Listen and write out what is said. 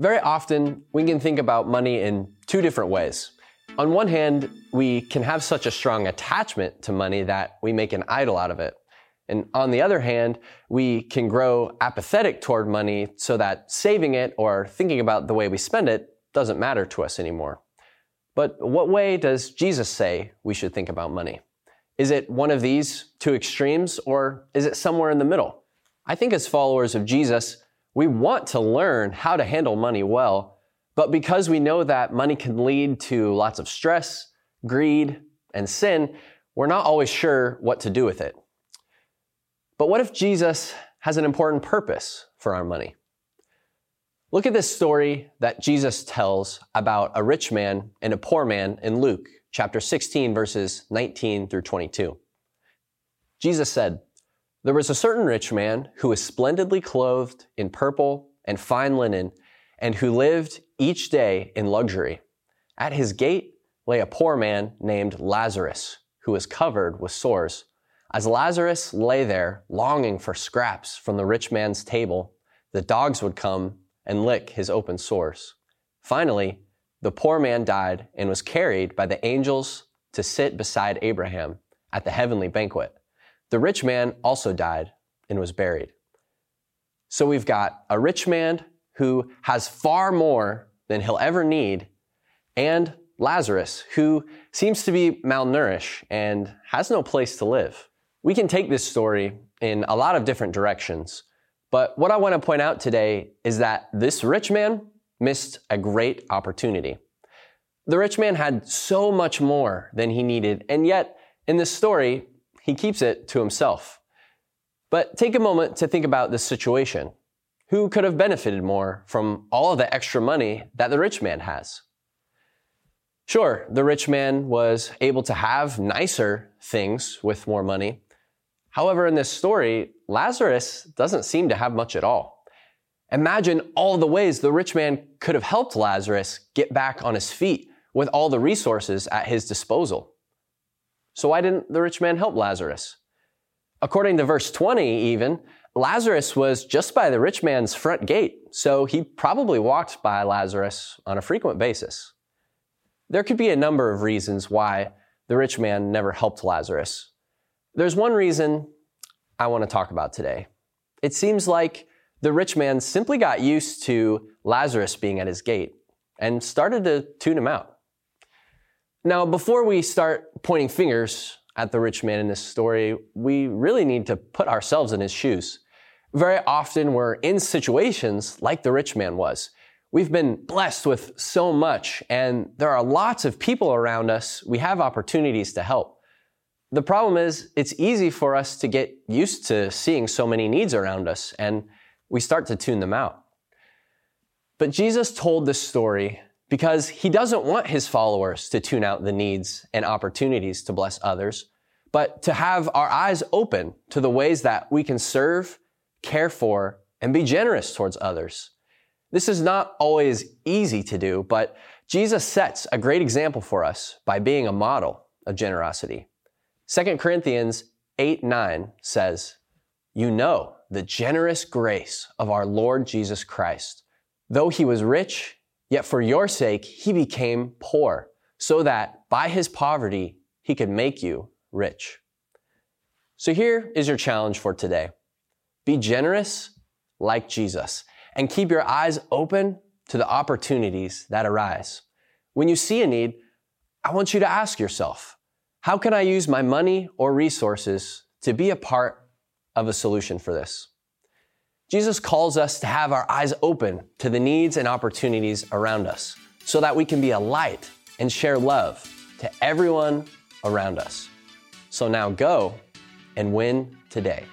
Very often, we can think about money in two different ways. On one hand, we can have such a strong attachment to money that we make an idol out of it. And on the other hand, we can grow apathetic toward money so that saving it or thinking about the way we spend it doesn't matter to us anymore. But what way does Jesus say we should think about money? Is it one of these two extremes or is it somewhere in the middle? I think as followers of Jesus, we want to learn how to handle money well, but because we know that money can lead to lots of stress, greed, and sin, we're not always sure what to do with it. But what if Jesus has an important purpose for our money? Look at this story that Jesus tells about a rich man and a poor man in Luke chapter 16, verses 19 through 22. Jesus said, There was a certain rich man who was splendidly clothed in purple and fine linen, and who lived each day in luxury. At his gate lay a poor man named Lazarus, who was covered with sores. As Lazarus lay there, longing for scraps from the rich man's table, the dogs would come and lick his open sores. Finally, the poor man died and was carried by the angels to sit beside Abraham at the heavenly banquet. The rich man also died and was buried. So we've got a rich man who has far more than he'll ever need, and Lazarus, who seems to be malnourished and has no place to live. We can take this story in a lot of different directions, but what I want to point out today is that this rich man missed a great opportunity. The rich man had so much more than he needed, and yet in this story, he keeps it to himself. But take a moment to think about this situation. Who could have benefited more from all of the extra money that the rich man has? Sure, the rich man was able to have nicer things with more money, However, in this story, Lazarus doesn't seem to have much at all. Imagine all the ways the rich man could have helped Lazarus get back on his feet with all the resources at his disposal. So why didn't the rich man help Lazarus? According to verse 20 even, Lazarus was just by the rich man's front gate, so he probably walked by Lazarus on a frequent basis. There could be a number of reasons why the rich man never helped Lazarus. There's one reason I want to talk about today. It seems like the rich man simply got used to Lazarus being at his gate and started to tune him out. Now, before we start pointing fingers at the rich man in this story, we really need to put ourselves in his shoes. Very often we're in situations like the rich man was. We've been blessed with so much and there are lots of people around us we have opportunities to help. The problem is, it's easy for us to get used to seeing so many needs around us, and we start to tune them out. But Jesus told this story because he doesn't want his followers to tune out the needs and opportunities to bless others, but to have our eyes open to the ways that we can serve, care for, and be generous towards others. This is not always easy to do, but Jesus sets a great example for us by being a model of generosity. 2 Corinthians 8 9 says, You know the generous grace of our Lord Jesus Christ. Though he was rich, yet for your sake he became poor, so that by his poverty he could make you rich. So here is your challenge for today be generous like Jesus and keep your eyes open to the opportunities that arise. When you see a need, I want you to ask yourself, how can I use my money or resources to be a part of a solution for this? Jesus calls us to have our eyes open to the needs and opportunities around us so that we can be a light and share love to everyone around us. So now go and win today.